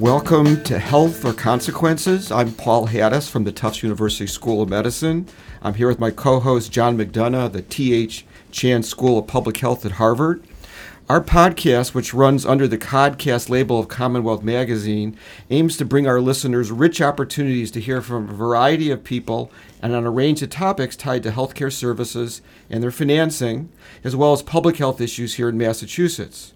Welcome to Health or Consequences. I'm Paul Hattis from the Tufts University School of Medicine. I'm here with my co host, John McDonough, the T.H. Chan School of Public Health at Harvard. Our podcast, which runs under the Codcast label of Commonwealth Magazine, aims to bring our listeners rich opportunities to hear from a variety of people and on a range of topics tied to healthcare services and their financing, as well as public health issues here in Massachusetts.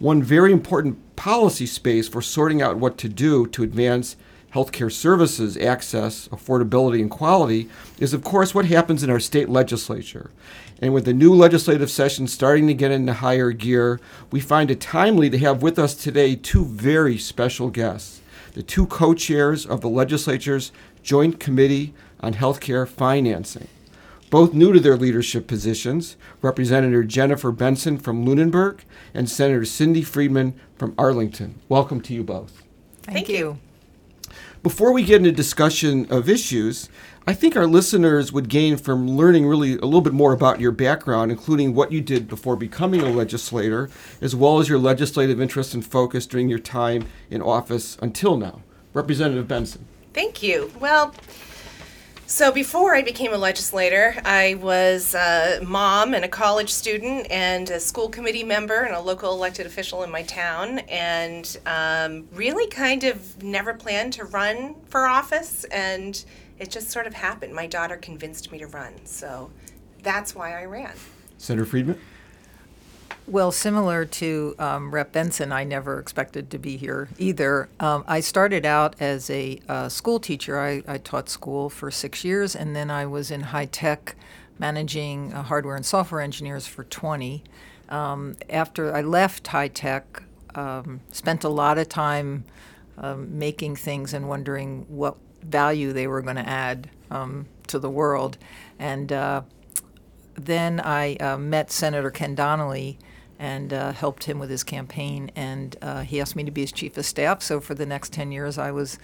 One very important policy space for sorting out what to do to advance healthcare services access, affordability, and quality is, of course, what happens in our state legislature. And with the new legislative session starting to get into higher gear, we find it timely to have with us today two very special guests the two co chairs of the legislature's Joint Committee on Healthcare Financing. Both new to their leadership positions, Representative Jennifer Benson from Lunenburg and Senator Cindy Friedman from Arlington. Welcome to you both. Thank, Thank you. Before we get into discussion of issues, I think our listeners would gain from learning really a little bit more about your background, including what you did before becoming a legislator, as well as your legislative interest and focus during your time in office until now. Representative Benson. Thank you. Well, so before I became a legislator, I was a mom and a college student and a school committee member and a local elected official in my town, and um, really kind of never planned to run for office, and it just sort of happened. My daughter convinced me to run, so that's why I ran. Senator Friedman. Well, similar to um, Rep. Benson, I never expected to be here either. Um, I started out as a uh, school teacher. I, I, taught school for six years, and then I was in high tech managing uh, hardware and software engineers for 20. Um, after I left high tech, um, spent a lot of time um, making things and wondering what value they were going to add um, to the world. And uh, then I uh, met Senator Ken Donnelly and uh, helped him with his campaign. And uh, he asked me to be his chief of staff. So for the next 10 years, I was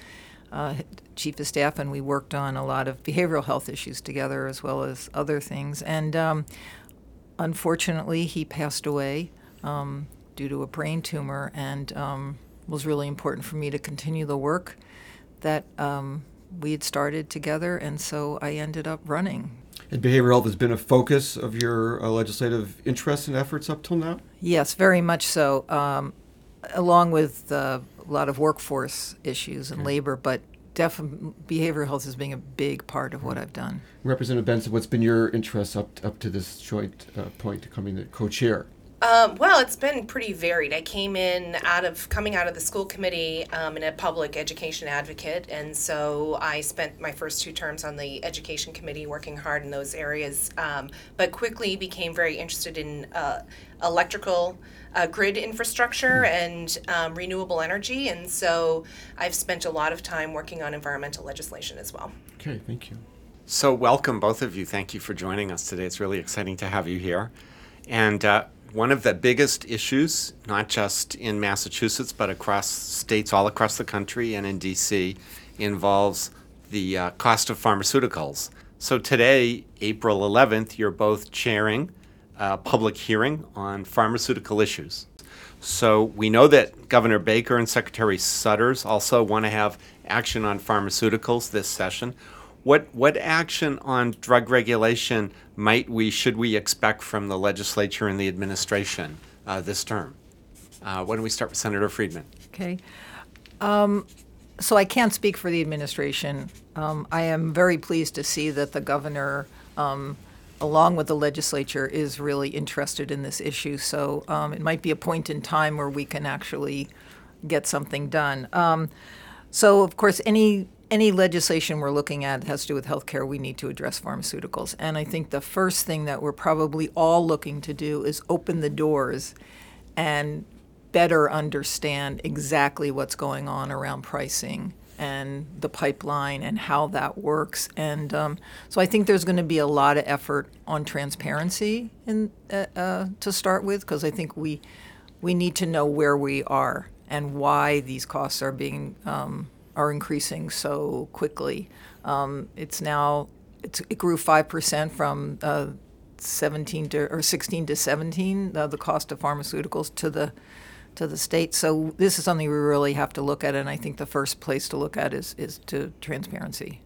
uh, chief of staff, and we worked on a lot of behavioral health issues together as well as other things. And um, unfortunately, he passed away um, due to a brain tumor, and um, was really important for me to continue the work that um, we had started together. And so I ended up running and behavioral health has been a focus of your uh, legislative interests and efforts up till now? Yes, very much so, um, along with uh, a lot of workforce issues and okay. labor, but definitely behavioral health is being a big part of what I've done. Representative Benson, what's been your interest up, up to this joint uh, point to coming to co-chair? Um, well, it's been pretty varied. I came in out of coming out of the school committee um, and a public education advocate, and so I spent my first two terms on the education committee working hard in those areas. Um, but quickly became very interested in uh, electrical uh, grid infrastructure and um, renewable energy, and so I've spent a lot of time working on environmental legislation as well. Okay, thank you. So, welcome both of you. Thank you for joining us today. It's really exciting to have you here. And uh, one of the biggest issues, not just in Massachusetts, but across states all across the country and in DC, involves the uh, cost of pharmaceuticals. So today, April 11th, you're both chairing a public hearing on pharmaceutical issues. So we know that Governor Baker and Secretary Sudders also want to have action on pharmaceuticals this session. What what action on drug regulation might we should we expect from the legislature and the administration uh, this term? Uh, why don't we start with Senator Friedman? Okay. Um, so I can't speak for the administration. Um, I am very pleased to see that the governor, um, along with the legislature, is really interested in this issue. So um, it might be a point in time where we can actually get something done. Um, so of course, any any legislation we're looking at has to do with healthcare, we need to address pharmaceuticals. And I think the first thing that we're probably all looking to do is open the doors and better understand exactly what's going on around pricing and the pipeline and how that works. And um, so I think there's going to be a lot of effort on transparency in, uh, uh, to start with, because I think we we need to know where we are and why these costs are being um, are increasing so quickly. Um, it's now it's, it grew five percent from uh, 17 to or 16 to 17. Uh, the cost of pharmaceuticals to the to the state. So this is something we really have to look at, and I think the first place to look at is, is to transparency.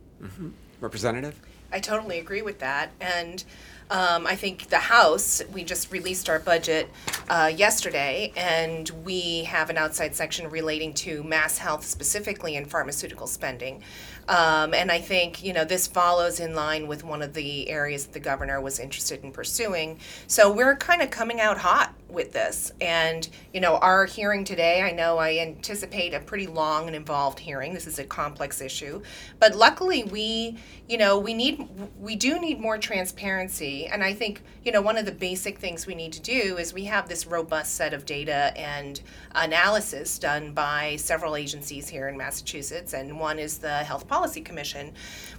Representative? I totally agree with that. And um, I think the House, we just released our budget uh, yesterday, and we have an outside section relating to MassHealth specifically and pharmaceutical spending. Um, and I think, you know, this follows in line with one of the areas that the governor was interested in pursuing. So we're kind of coming out hot with this. And, you know, our hearing today, I know I anticipate a pretty long and involved hearing. This is a complex issue. But luckily, we, you know, we need, we do need more transparency. And I think, you know, one of the basic things we need to do is we have this robust set of data and analysis done by several agencies here in Massachusetts. And one is the Health Policy Commission,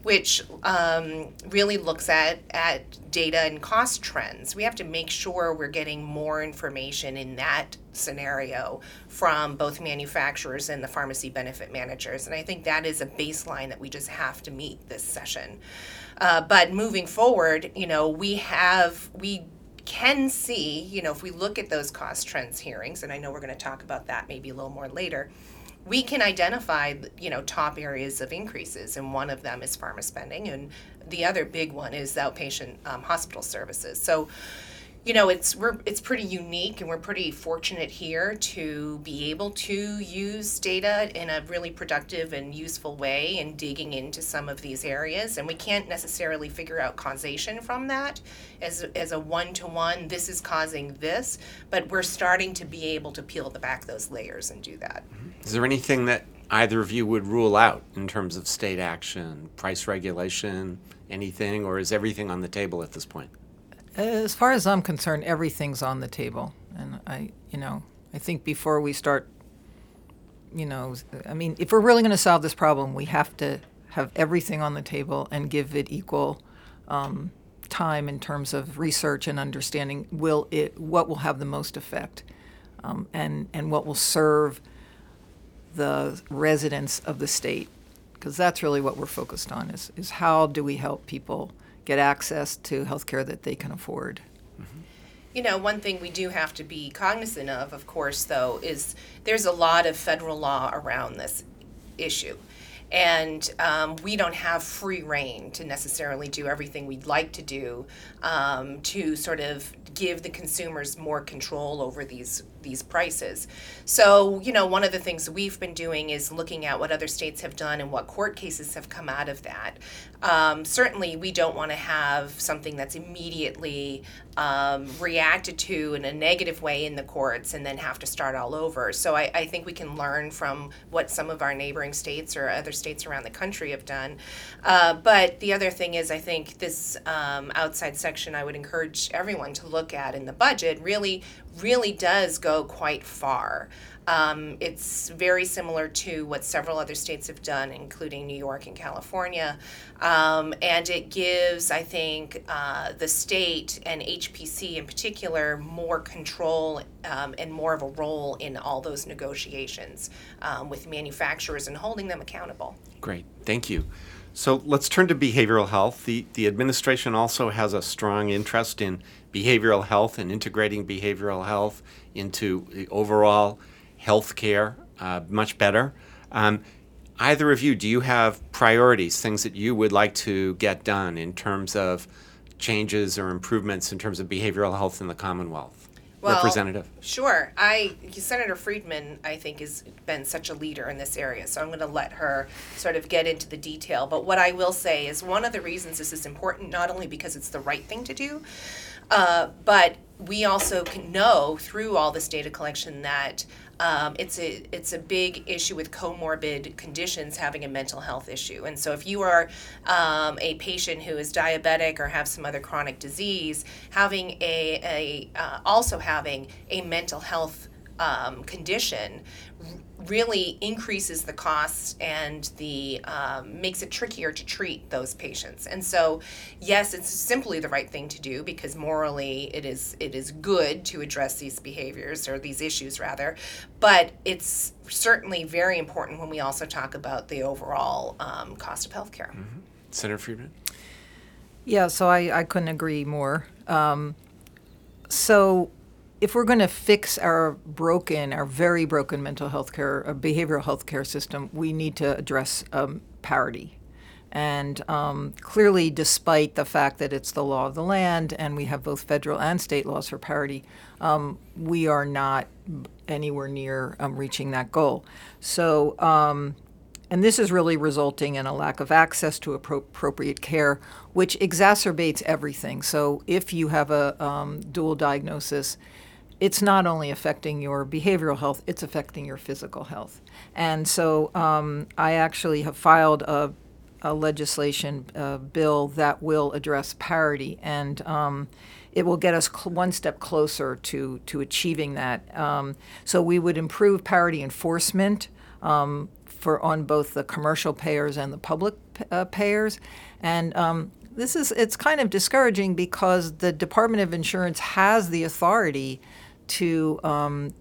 which um, really looks at, at data and cost trends. We have to make sure we're getting more information in that scenario from both manufacturers and the pharmacy benefit managers. And I think that is a baseline that we just have to meet this session. Uh, but moving forward, you know, we have, we can see, you know, if we look at those cost trends hearings, and I know we're going to talk about that maybe a little more later, we can identify, you know, top areas of increases, and one of them is pharma spending, and the other big one is outpatient um, hospital services. So, you know, it's we're it's pretty unique, and we're pretty fortunate here to be able to use data in a really productive and useful way in digging into some of these areas. And we can't necessarily figure out causation from that as as a one to one. This is causing this, but we're starting to be able to peel the back those layers and do that. Mm-hmm. Is there anything that either of you would rule out in terms of state action, price regulation, anything, or is everything on the table at this point? As far as I'm concerned, everything's on the table, and I, you know, I think before we start, you know, I mean, if we're really going to solve this problem, we have to have everything on the table and give it equal um, time in terms of research and understanding. Will it what will have the most effect, um, and and what will serve the residents of the state, because that's really what we're focused on. Is is how do we help people get access to health care that they can afford. You know, one thing we do have to be cognizant of, of course, though, is there's a lot of federal law around this issue. And um, we don't have free reign to necessarily do everything we'd like to do um, to sort of give the consumers more control over these these prices. So, you know, one of the things we've been doing is looking at what other states have done and what court cases have come out of that. Um, certainly, we don't want to have something that's immediately um, reacted to in a negative way in the courts and then have to start all over. So, I, I think we can learn from what some of our neighboring states or other states around the country have done. Uh, but the other thing is, I think this um, outside section I would encourage everyone to look at in the budget really, really does go quite far. Um, it's very similar to what several other states have done, including New York and California. Um, and it gives, I think, uh, the state and HPC in particular more control um, and more of a role in all those negotiations um, with manufacturers and holding them accountable. Great, thank you. So let's turn to behavioral health. The, the administration also has a strong interest in behavioral health and integrating behavioral health into the overall health care uh, much better. Um, either of you, do you have priorities, things that you would like to get done in terms of changes or improvements in terms of behavioral health in the Commonwealth? Well, Representative. Sure. I Senator Friedman, I think, has been such a leader in this area, so I'm going to let her sort of get into the detail. But what I will say is one of the reasons this is important, not only because it's the right thing to do, uh, but we also can know through all this data collection that um, it's a it's a big issue with comorbid conditions having a mental health issue. And so, if you are um, a patient who is diabetic or have some other chronic disease, having a, a uh, also having a mental health um, condition really increases the costs and the um, makes it trickier to treat those patients. And so, yes, it's simply the right thing to do because morally it is it is good to address these behaviors or these issues rather. But it's certainly very important when we also talk about the overall um, cost of healthcare. Mm-hmm. Senator Friedman. Yeah, so I, I couldn't agree more. Um, so if we're going to fix our broken, our very broken mental health care, uh, behavioral health care system, we need to address um, parity. And um, clearly, despite the fact that it's the law of the land and we have both federal and state laws for parity, um, we are not anywhere near um, reaching that goal. So, um, and this is really resulting in a lack of access to appro- appropriate care, which exacerbates everything. So, if you have a um, dual diagnosis, it's not only affecting your behavioral health, it's affecting your physical health. And so um, I actually have filed a, a legislation bill that will address parity, and um, it will get us cl- one step closer to, to achieving that. Um, so we would improve parity enforcement um, for on both the commercial payers and the public uh, payers, and um, this is it's kind of discouraging because the Department of Insurance has the authority to um,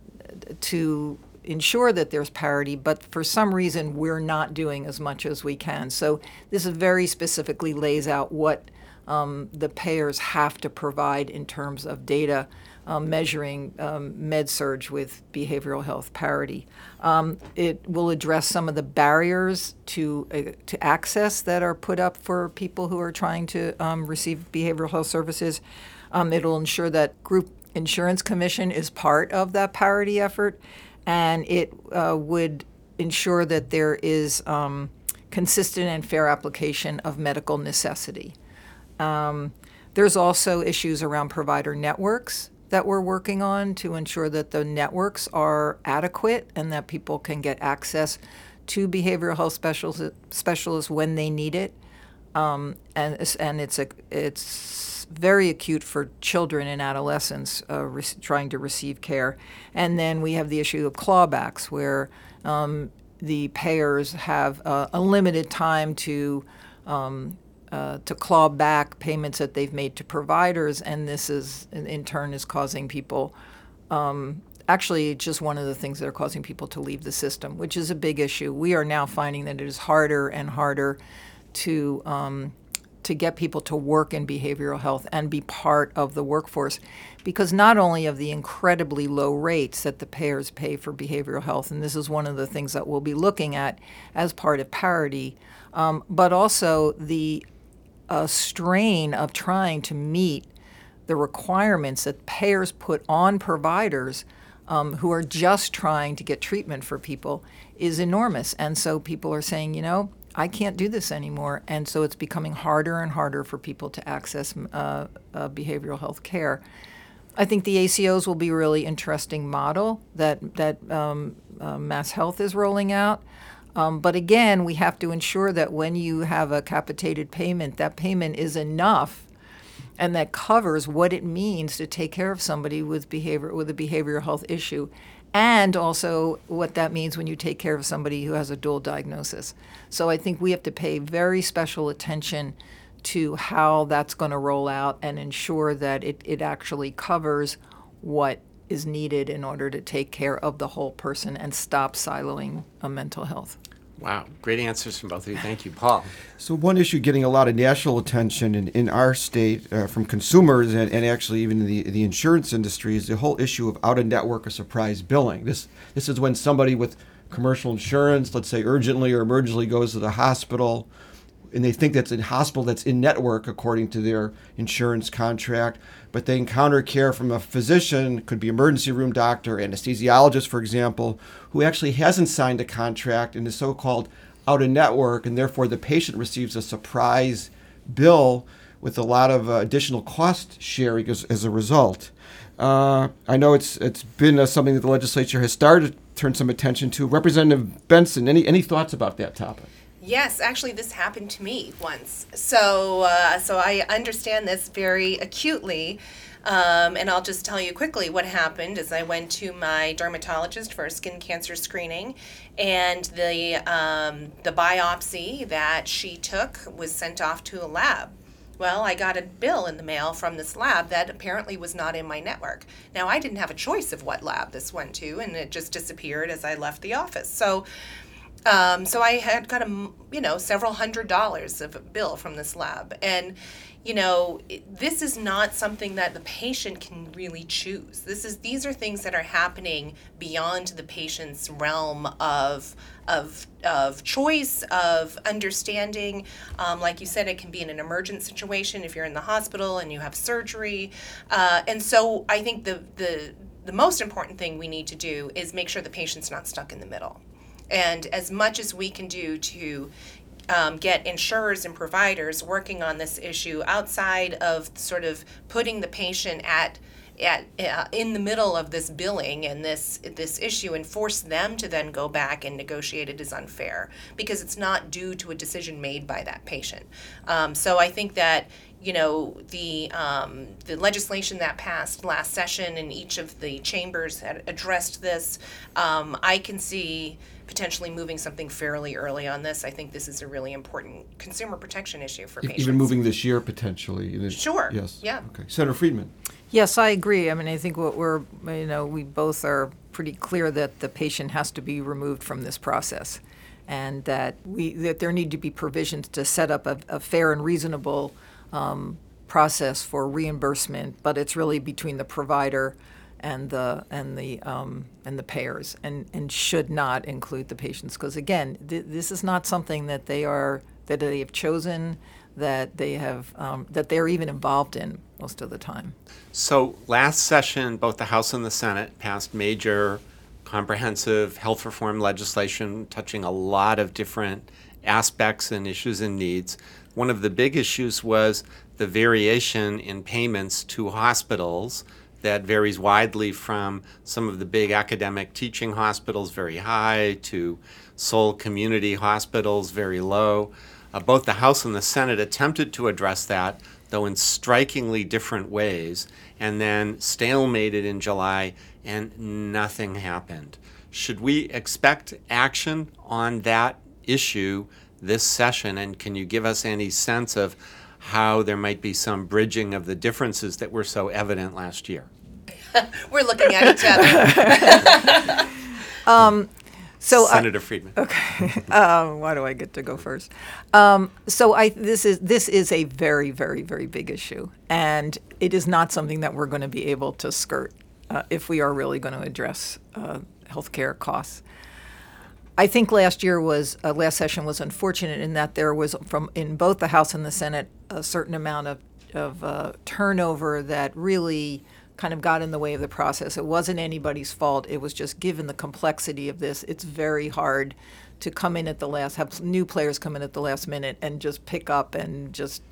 to ensure that there's parity, but for some reason we're not doing as much as we can. So this very specifically lays out what um, the payers have to provide in terms of data um, measuring um, med surg with behavioral health parity. Um, it will address some of the barriers to uh, to access that are put up for people who are trying to um, receive behavioral health services. Um, it'll ensure that group insurance commission is part of that parity effort, and it uh, would ensure that there is um, consistent and fair application of medical necessity. Um, there's also issues around provider networks that we're working on to ensure that the networks are adequate and that people can get access to behavioral health specialists, specialists when they need it. Um, and and it's a it's very acute for children and adolescents uh, re- trying to receive care. And then we have the issue of clawbacks, where um, the payers have uh, a limited time to um, uh, to claw back payments that they've made to providers, and this is in, turn is causing people. Um, actually, just one of the things that are causing people to leave the system, which is a big issue. We are now finding that it is harder and harder to um, to get people to work in behavioral health and be part of the workforce because not only of the incredibly low rates that the payers pay for behavioral health, and this is one of the things that we'll be looking at as part of parity, um, but also the uh, strain of trying to meet the requirements that payers put on providers um, who are just trying to get treatment for people is enormous. And so people are saying, you know, I can't do this anymore. And so it's becoming harder and harder for people to access uh, uh, behavioral health care. I think the ACOs will be a really interesting model that, that um, uh, MassHealth is rolling out. Um, but again, we have to ensure that when you have a capitated payment, that payment is enough and that covers what it means to take care of somebody with behavior with a behavioral health issue and also what that means when you take care of somebody who has a dual diagnosis. So I think we have to pay very special attention to how that's going to roll out and ensure that it, it actually covers what is needed in order to take care of the whole person and stop siloing a mental health. Wow, great answers from both of you. Thank you, Paul. So, one issue getting a lot of national attention in, in our state uh, from consumers and, and actually even the, the insurance industry is the whole issue of out of network or surprise billing. This, this is when somebody with commercial insurance, let's say urgently or emergently, goes to the hospital and they think that's a hospital that's in network according to their insurance contract, but they encounter care from a physician, could be emergency room doctor, anesthesiologist, for example, who actually hasn't signed a contract and is so-called out of network, and therefore the patient receives a surprise bill with a lot of uh, additional cost sharing as, as a result. Uh, I know it's it's been uh, something that the legislature has started to turn some attention to. Representative Benson, any any thoughts about that topic? Yes, actually, this happened to me once. So, uh, so I understand this very acutely. Um, and I'll just tell you quickly what happened is I went to my dermatologist for a skin cancer screening, and the um, the biopsy that she took was sent off to a lab. Well, I got a bill in the mail from this lab that apparently was not in my network. Now, I didn't have a choice of what lab this went to, and it just disappeared as I left the office. So, Um, so I had got a you know several hundred dollars of bill from this lab, and you know this is not something that the patient can really choose. This is these are things that are happening beyond the patient's realm of of of choice of understanding. Um, like you said, it can be in an emergent situation if you're in the hospital and you have surgery, uh, and so I think the the the most important thing we need to do is make sure the patient's not stuck in the middle. And as much as we can do to um, get insurers and providers working on this issue outside of sort of putting the patient at at uh, in the middle of this billing and this this issue and force them to then go back and negotiate it is unfair because it's not due to a decision made by that patient. Um, so I think that you know the um, the legislation that passed last session and each of the chambers had addressed this. Um, I can see potentially moving something fairly early on this. I think this is a really important consumer protection issue for patients. Even moving this year potentially. in Sure, Yes. yeah. Okay. Senator Friedman. Yes, I agree. I mean, I think what we're, you know, we both are pretty clear that the patient has to be removed from this process, and that we that there need to be provisions to set up a, a fair and reasonable um, process for reimbursement. But it's really between the provider and the and the um, and the payers, and and should not include the patients because again, th- this is not something that they are that they have chosen, that they have um, that they're even involved in most of the time. So last session, both the House and the Senate passed major comprehensive health reform legislation touching a lot of different aspects and issues and needs. One of the big issues was the variation in payments to hospitals that varies widely from some of the big academic teaching hospitals very high to sole community hospitals very low. Uh, both the House and the Senate attempted to address that, though in strikingly different ways, and then stalemated in July, and nothing happened. Should we expect action on that issue this session? And can you give us any sense of how there might be some bridging of the differences that were so evident last year? We're looking at each other. So I- Senator Friedman. Uh, why do I get to go first? Um, so I this is this is a very very very big issue, and it is not something that we're going to be able to skirt uh, if we are really going to address uh, healthcare costs. I think last year was uh, last session was unfortunate in that there was from in both the House and the Senate a certain amount of of uh, turnover that really kind of got in the way of the process. It wasn't anybody's fault. It was just given the complexity of this, it's very hard to come in at the last have new players come in at the last minute and just pick up and just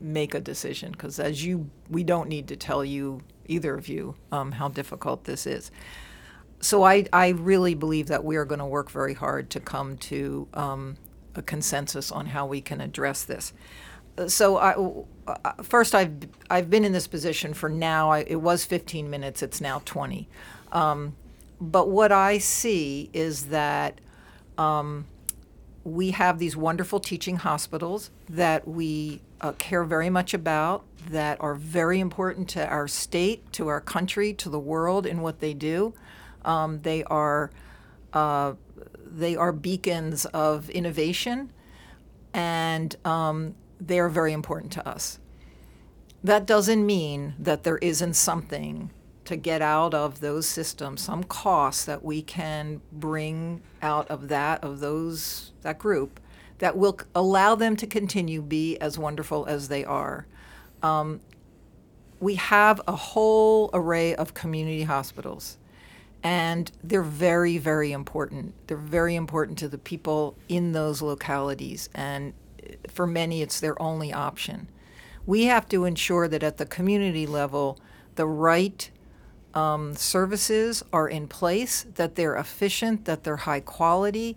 make a decision because as you we don't need to tell you either of you um, how difficult this is so I, I really believe that we are going to work very hard to come to um, a consensus on how we can address this. So I, uh, first, I've I've been in this position for now. I, it was 15 minutes. It's now 20. Um, but what I see is that um, we have these wonderful teaching hospitals that we uh, care very much about, that are very important to our state, to our country, to the world in what they do. Um, they are uh, they are beacons of innovation, and um, they are very important to us. That doesn't mean that there isn't something to get out of those systems, some costs that we can bring out of that of those that group that will allow them to continue be as wonderful as they are. Um, we have a whole array of community hospitals and they're very very important they're very important to the people in those localities and for many it's their only option we have to ensure that at the community level the right um, services are in place that they're efficient that they're high quality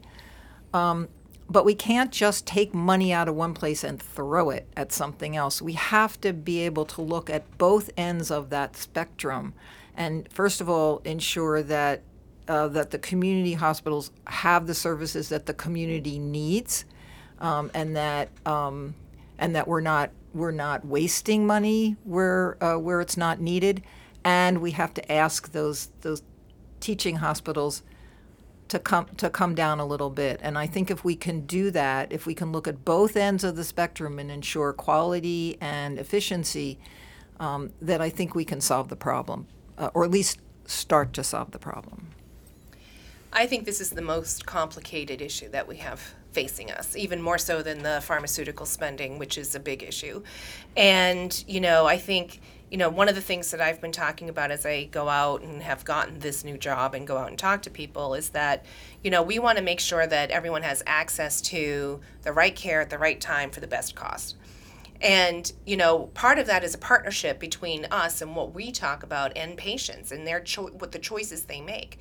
um, but we can't just take money out of one place and throw it at something else. We have to be able to look at both ends of that spectrum, and first of all, ensure that uh, that the community hospitals have the services that the community needs, um, and that um, and that we're not we're not wasting money where uh, where it's not needed, and we have to ask those those teaching hospitals to come to come down a little bit. And I think if we can do that, if we can look at both ends of the spectrum and ensure quality and efficiency, um, I think we can solve the problem, uh, or at least start to solve the problem. I think this is the most complicated issue that we have facing us, even more so than the pharmaceutical spending, which is a big issue. And, you know, I think, you know, one of the things that I've been talking about as I go out and have gotten this new job and go out and talk to people is that, you know, we want to make sure that everyone has access to the right care at the right time for the best cost. And, you know, part of that is a partnership between us and what we talk about and patients and their cho- what the choices they make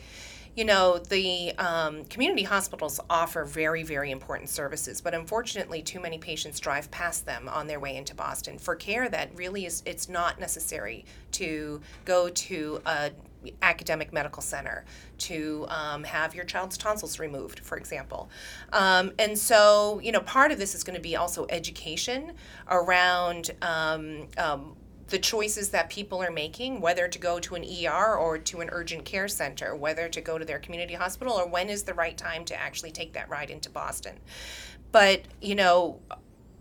you know, the um, community hospitals offer very, very important services, but unfortunately, too many patients drive past them on their way into Boston for care that really is, it's not necessary to go to a academic medical center to um, have your child's tonsils removed, for example. Um, and so, you know, part of this is going to be also education around um, um the choices that people are making, whether to go to an ER or to an urgent care center, whether to go to their community hospital, or when is the right time to actually take that ride into Boston. But, you know,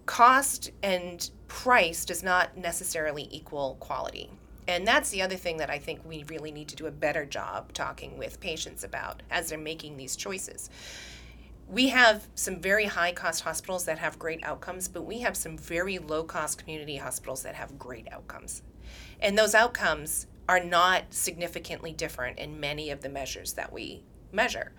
cost and price does not necessarily equal quality. And that's the other thing that I think we really need to do a better job talking with patients about as they're making these choices we have some very high cost hospitals that have great outcomes, but we have some very low cost community hospitals that have great outcomes. And those outcomes are not significantly different in many of the measures that we measure.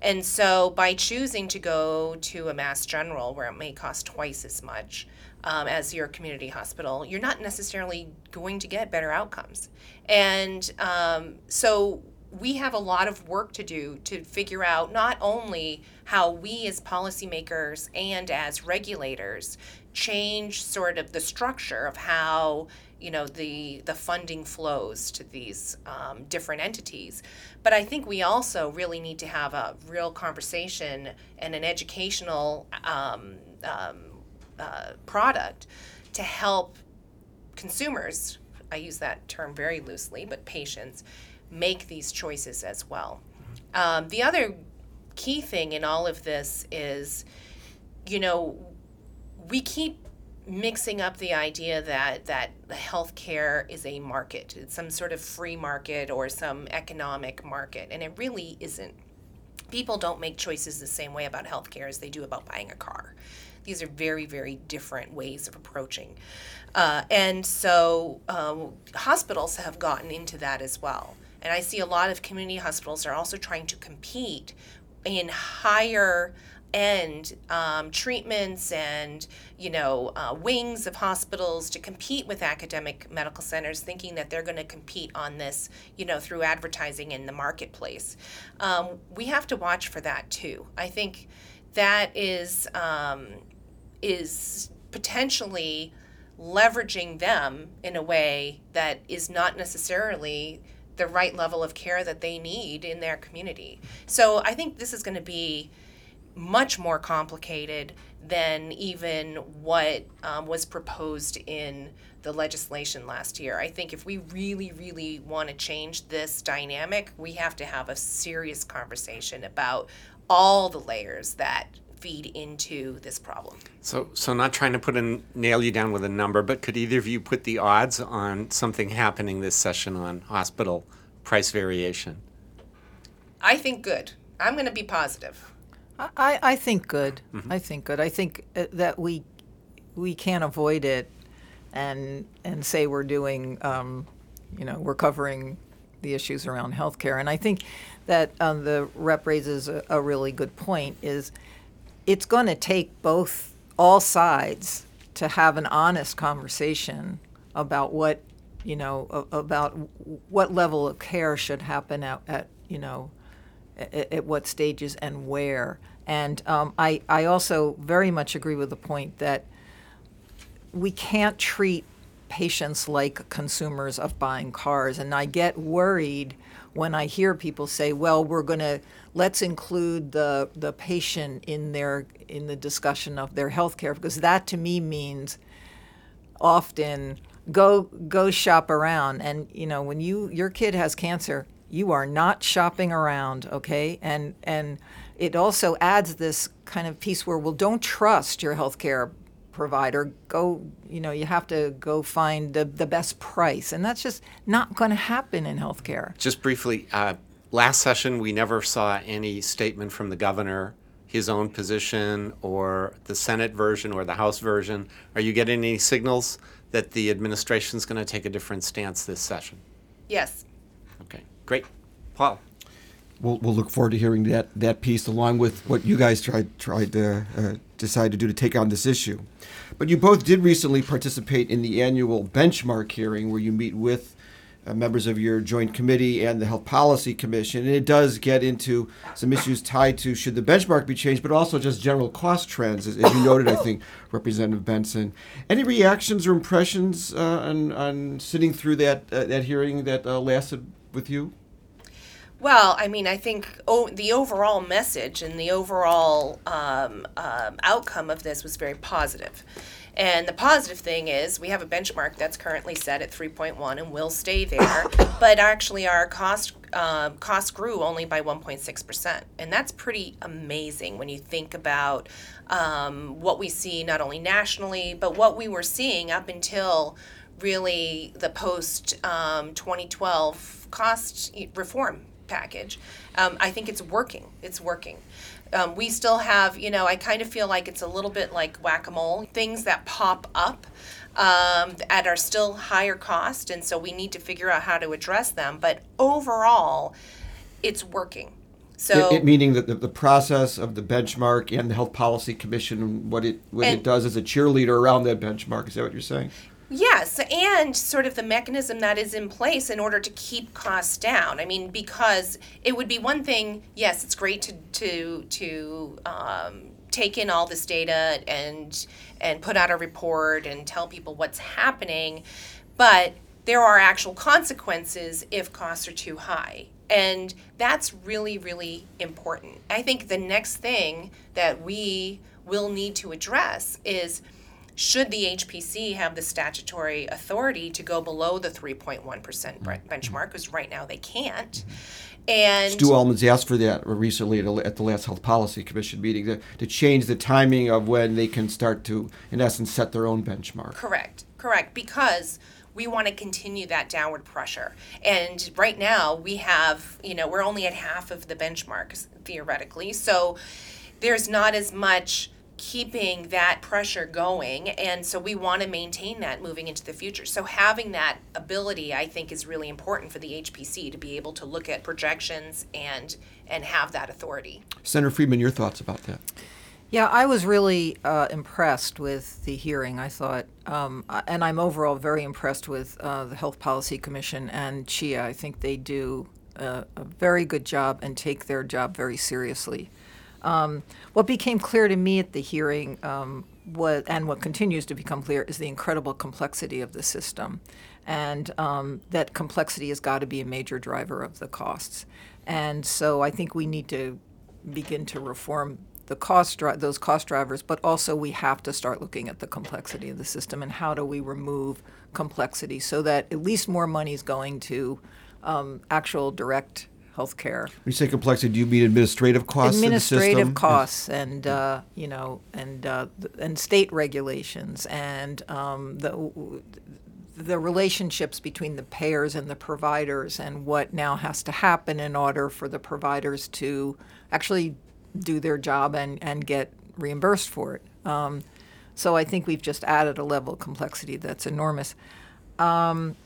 And so by choosing to go to a Mass General where it may cost twice as much um, as your community hospital, you're not necessarily going to get better outcomes. And um, so we have a lot of work to do to figure out not only how we as policymakers and as regulators change sort of the structure of how you know the the funding flows to these um, different entities but i think we also really need to have a real conversation and an educational um, um, uh, product to help consumers i use that term very loosely but patients make these choices as well. Um, the other key thing in all of this is, you know, we keep mixing up the idea that that healthcare is a market, it's some sort of free market or some economic market, and it really isn't. People don't make choices the same way about healthcare as they do about buying a car. These are very, very different ways of approaching. Uh, and so um, hospitals have gotten into that as well. And I see a lot of community hospitals are also trying to compete in higher end um, treatments and you know uh, wings of hospitals to compete with academic medical centers thinking that they're going to compete on this you know through advertising in the marketplace. Um, we have to watch for that too. I think that is um, is potentially leveraging them in a way that is not necessarily the right level of care that they need in their community. So I think this is going to be much more complicated than even what um, was proposed in the legislation last year. I think if we really, really want to change this dynamic, we have to have a serious conversation about all the layers that feed into this problem. So, so not trying to put a nail you down with a number, but could either of you put the odds on something happening this session on hospital price variation? I think good. I'm going to be positive. I, I think good. Mm-hmm. I think good. I think uh, that we we can't avoid it, and and say we're doing, um, you know, we're covering the issues around healthcare. And I think that um, the rep raises a, a really good point. Is it's going to take both all sides to have an honest conversation about what you know about what level of care should happen at, at you know at, at, what stages and where. And um, I, I also very much agree with the point that we can't treat patients like consumers of buying cars and I get worried when I hear people say, "Well, we're going to let's include the the patient in their in the discussion of their health care," because that to me means often go go shop around. And you know, when you your kid has cancer, You are not shopping around, okay? And and it also adds this kind of piece where, well, don't trust your healthcare provider. Go, you know, you have to go find the, the best price. And that's just not going to happen in healthcare. Just briefly, uh, last session, we never saw any statement from the governor, his own position, or the Senate version or the House version. Are you getting any signals that the administration is going to take a different stance this session? Yes. Okay, great. Paul? We'll, we'll look forward to hearing that, that piece along with what you guys tried tried to uh, decide to do to take on this issue. But you both did recently participate in the annual benchmark hearing where you meet with uh, members of your joint committee and the Health Policy Commission. And it does get into some issues tied to should the benchmark be changed, but also just general cost trends, as, as you noted, I think, Representative Benson. Any reactions or impressions uh, on, on sitting through that, uh, that hearing that uh, lasted with you? Well, I mean, I think oh, the overall message and the overall um, um, outcome of this was very positive. And the positive thing is we have a benchmark that's currently set at 3.1 and will stay there, but actually our cost uh, cost grew only by 1.6 percent, and that's pretty amazing when you think about um, what we see not only nationally but what we were seeing up until really the post um, 2012 cost reform package. Um, I think it's working. It's working. Um, we still have, you know, I kind of feel like it's a little bit like whack a mole, things that pop up um, at are still higher cost, and so we need to figure out how to address them. But overall, it's working. So It, it meaning that the, the process of the benchmark and the Health Policy Commission, what it what it does as a cheerleader around that benchmark. Is that what you're saying? Yes, and sort of the mechanism that is in place in order to keep costs down. I mean, because it would be one thing. Yes, it's great to to to um, take in all this data and and put out a report and tell people what's happening, but there are actual consequences if costs are too high. And that's really, really important. I think the next thing that we will need to address is should the HPC have the statutory authority to go below the 3.1% mm-hmm. benchmark? Because right now they can't. And Stu Almonds asked for that recently at, a, at the last Health Policy Commission meeting to, to change the timing of when they can start to, in essence, set their own benchmark. Correct, correct, because we want to continue that downward pressure. And right now, we have, you know, we're only at half of the benchmarks theoretically. So there's not as much keeping that pressure going. And so we want to maintain that moving into the future. So having that ability, I think, is really important for the HPC to be able to look at projections and and have that authority. Senator Friedman, your thoughts about that? Yeah, I was really uh, impressed with the hearing. I thought, um, uh, and I'm overall very impressed with uh, the Health Policy Commission and CHIA. I think they do a, a very good job and take their job very seriously. Um, what became clear to me at the hearing um, and what continues to become clear, is the incredible complexity of the system, and um, that complexity has got to be a major driver of the costs. And so I think we need to begin to reform the cost dri- those cost drivers, but also we have to start looking at the complexity of the system and how do we remove complexity so that at least more money is going to um, actual direct health care. When you say complexity, do you mean administrative costs? in the Administrative costs and uh, you know and uh, and state regulations and um, the the relationships between the payers and the providers and what now has to happen in order for the providers to actually do their job and, and get reimbursed for it. Um, so I think we've just added a level of complexity that's enormous. Um,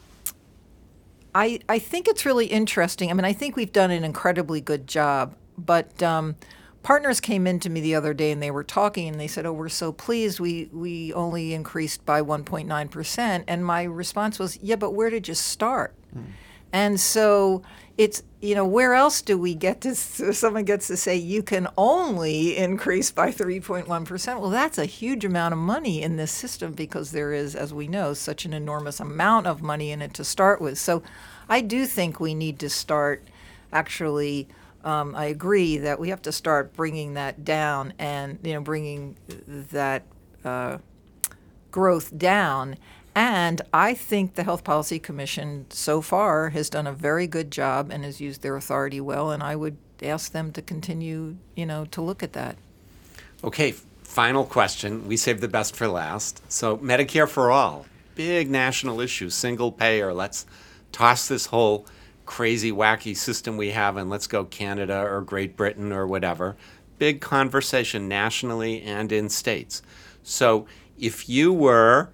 I, I think it's really interesting. I mean, I think we've done an incredibly good job, but um, partners came in to me the other day and they were talking and they said, "Oh, we're so pleased. We we only increased by 1.9 percent." And my response was, "Yeah, but where did you start?" And so it's you know where else do we get to someone gets to say you can only increase by 3.1 percent? Well, that's a huge amount of money in this system because there is, as we know, such an enormous amount of money in it to start with. So I do think we need to start actually. Um, I agree that we have to start bringing that down and you know bringing that uh, growth down And I think the Health Policy Commission so far has done a very good job and has used their authority well, and I would ask them to continue, you know, to look at that. Okay, final question. We saved the best for last. So, Medicare for all, big national issue, single payer. Let's toss this whole crazy, wacky system we have and let's go Canada or Great Britain or whatever. Big conversation nationally and in states. So, if you were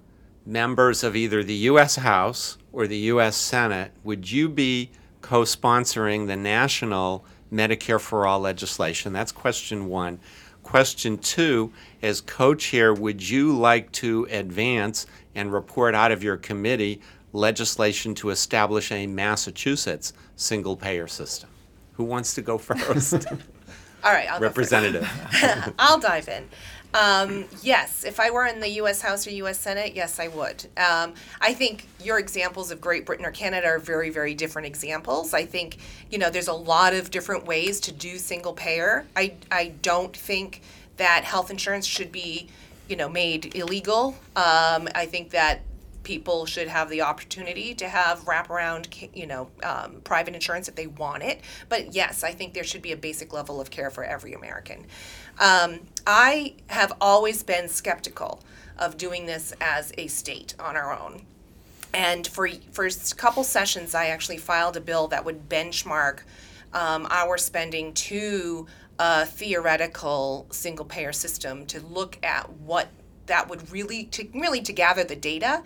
members of either the U.S. House or the U.S. Senate, would you be co sponsoring the national Medicare for All legislation? That's question one. Question two as co chair, would you like to advance and report out of your committee legislation to establish a Massachusetts single payer system? Who wants to go first? All right, I'll go first. Representative. I'll dive in. Um, yes, if I were in the U.S. House or U.S. Senate, yes, I would. Um, I think your examples of Great Britain or Canada are very, very different examples. I think you know there's a lot of different ways to do single payer. I I don't think that health insurance should be you know made illegal. Um, I think that people should have the opportunity to have wraparound, you know, um, private insurance if they want it. But yes, I think there should be a basic level of care for every American. Um, I have always been skeptical of doing this as a state on our own. And for for a couple sessions, I actually filed a bill that would benchmark um, our spending to a theoretical single payer system to look at what that would really to really to gather the data.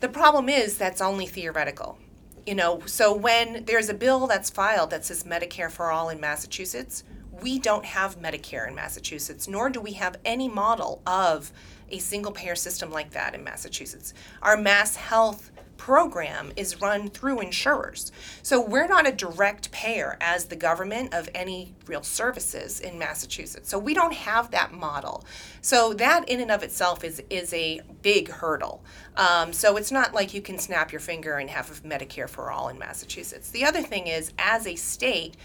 The problem is that's only theoretical. You know, so when there's a bill that's filed that says Medicare for all in Massachusetts, we don't have Medicare in Massachusetts, nor do we have any model of a single payer system like that in Massachusetts. Our MassHealth program is run through insurers. So we're not a direct payer as the government of any real services in Massachusetts. So we don't have that model. So that in and of itself is is a big hurdle. Um, so it's not like you can snap your finger and have Medicare for all in Massachusetts. The other thing is, as a state,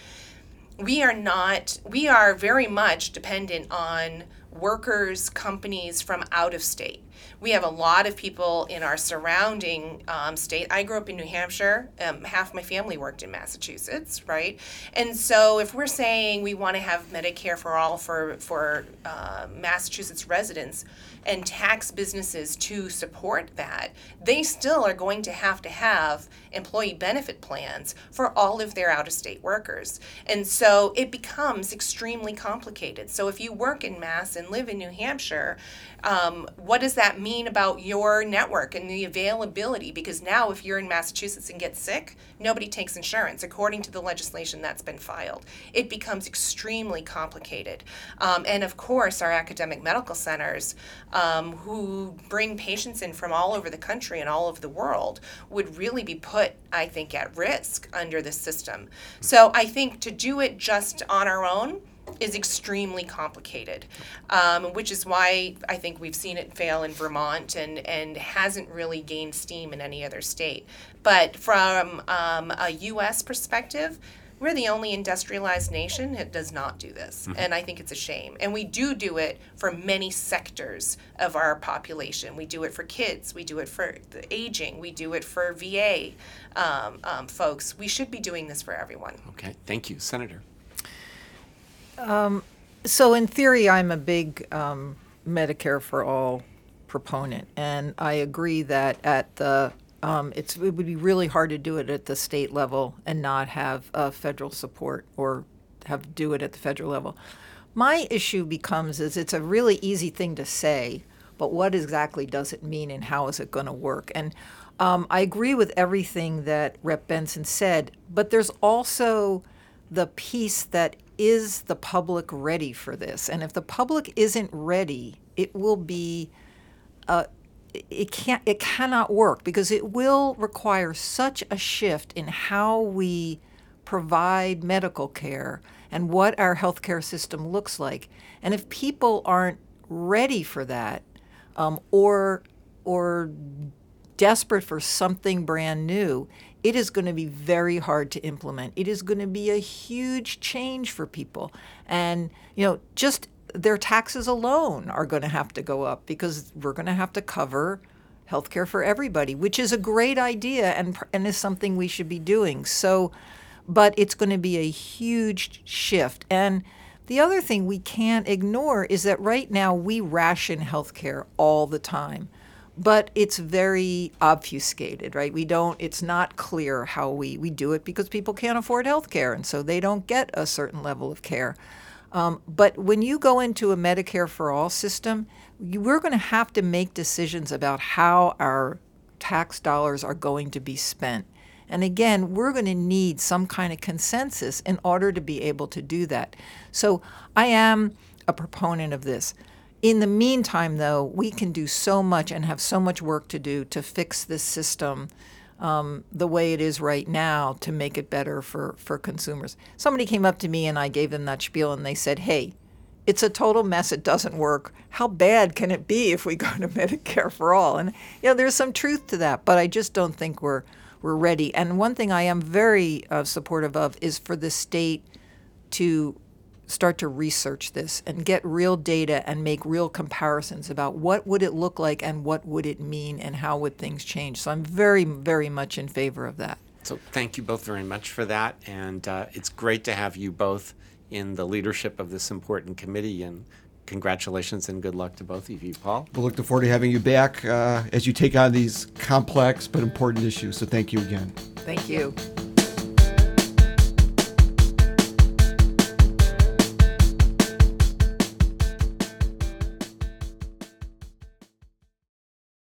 we are not we are very much dependent on workers companies from out of state we have a lot of people in our surrounding um, state i grew up in new hampshire um, half my family worked in massachusetts right and so if we're saying we want to have medicare for all for for uh, massachusetts residents and tax businesses to support that, they still are going to have to have employee benefit plans for all of their out of state workers. And so it becomes extremely complicated. So if you work in Mass and live in New Hampshire, um, what does that mean about your network and the availability? Because now, if you're in Massachusetts and get sick, nobody takes insurance, according to the legislation that's been filed. It becomes extremely complicated. Um, and of course, our academic medical centers, um, who bring patients in from all over the country and all over the world, would really be put, I think, at risk under this system. So I think to do it just on our own, is extremely complicated, um, which is why I think we've seen it fail in Vermont and, and hasn't really gained steam in any other state. But from um, a U.S. perspective, we're the only industrialized nation that does not do this. Mm-hmm. And I think it's a shame. And we do do it for many sectors of our population. We do it for kids, we do it for the aging, we do it for VA um, um, folks. We should be doing this for everyone. Okay, thank you. Senator. Um, so, in theory, I'm a big um, Medicare for all proponent, and I agree that at the um, it's, it would be really hard to do it at the state level and not have uh, federal support or have do it at the federal level. My issue becomes is it's a really easy thing to say, but what exactly does it mean and how is it going to work? And um, I agree with everything that Rep Benson said, but there's also the piece that is the public ready for this? And if the public isn't ready, it will be, uh, it can't, it cannot work because it will require such a shift in how we provide medical care and what our healthcare system looks like. And if people aren't ready for that, um, or or desperate for something brand new, it is going to be very hard to implement. It is going to be a huge change for people. And, you know, just their taxes alone are going to have to go up because we're going to have to cover healthcare for everybody, which is a great idea and and is something we should be doing. So, but it's going to be a huge shift. And the other thing we can't ignore is that right now we ration healthcare all the time. But it's very obfuscated, right? We don't, it's not clear how we, we do it because people can't afford health care and so they don't get a certain level of care. Um, but when you go into a Medicare for all system, you, we're going to have to make decisions about how our tax dollars are going to be spent. And again, we're going to need some kind of consensus in order to be able to do that. So I am a proponent of this. In the meantime, though, we can do so much and have so much work to do to fix this system um, the way it is right now to make it better for, for consumers. Somebody came up to me and I gave them that spiel and they said, hey, it's a total mess. It doesn't work. How bad can it be if we go to Medicare for all? And you know, there's some truth to that, but I just don't think we're we're ready. And one thing I am very uh, supportive of is for the state to start to research this and get real data and make real comparisons about what would it look like and what would it mean and how would things change. So I'm very very much in favor of that. So thank you both very much for that, and uh, it's great to have you both in the leadership of this important committee. And congratulations and good luck to both of you, Paul. We're looking forward to having you back uh, as you take on these complex but important issues. So thank you again. Thank you.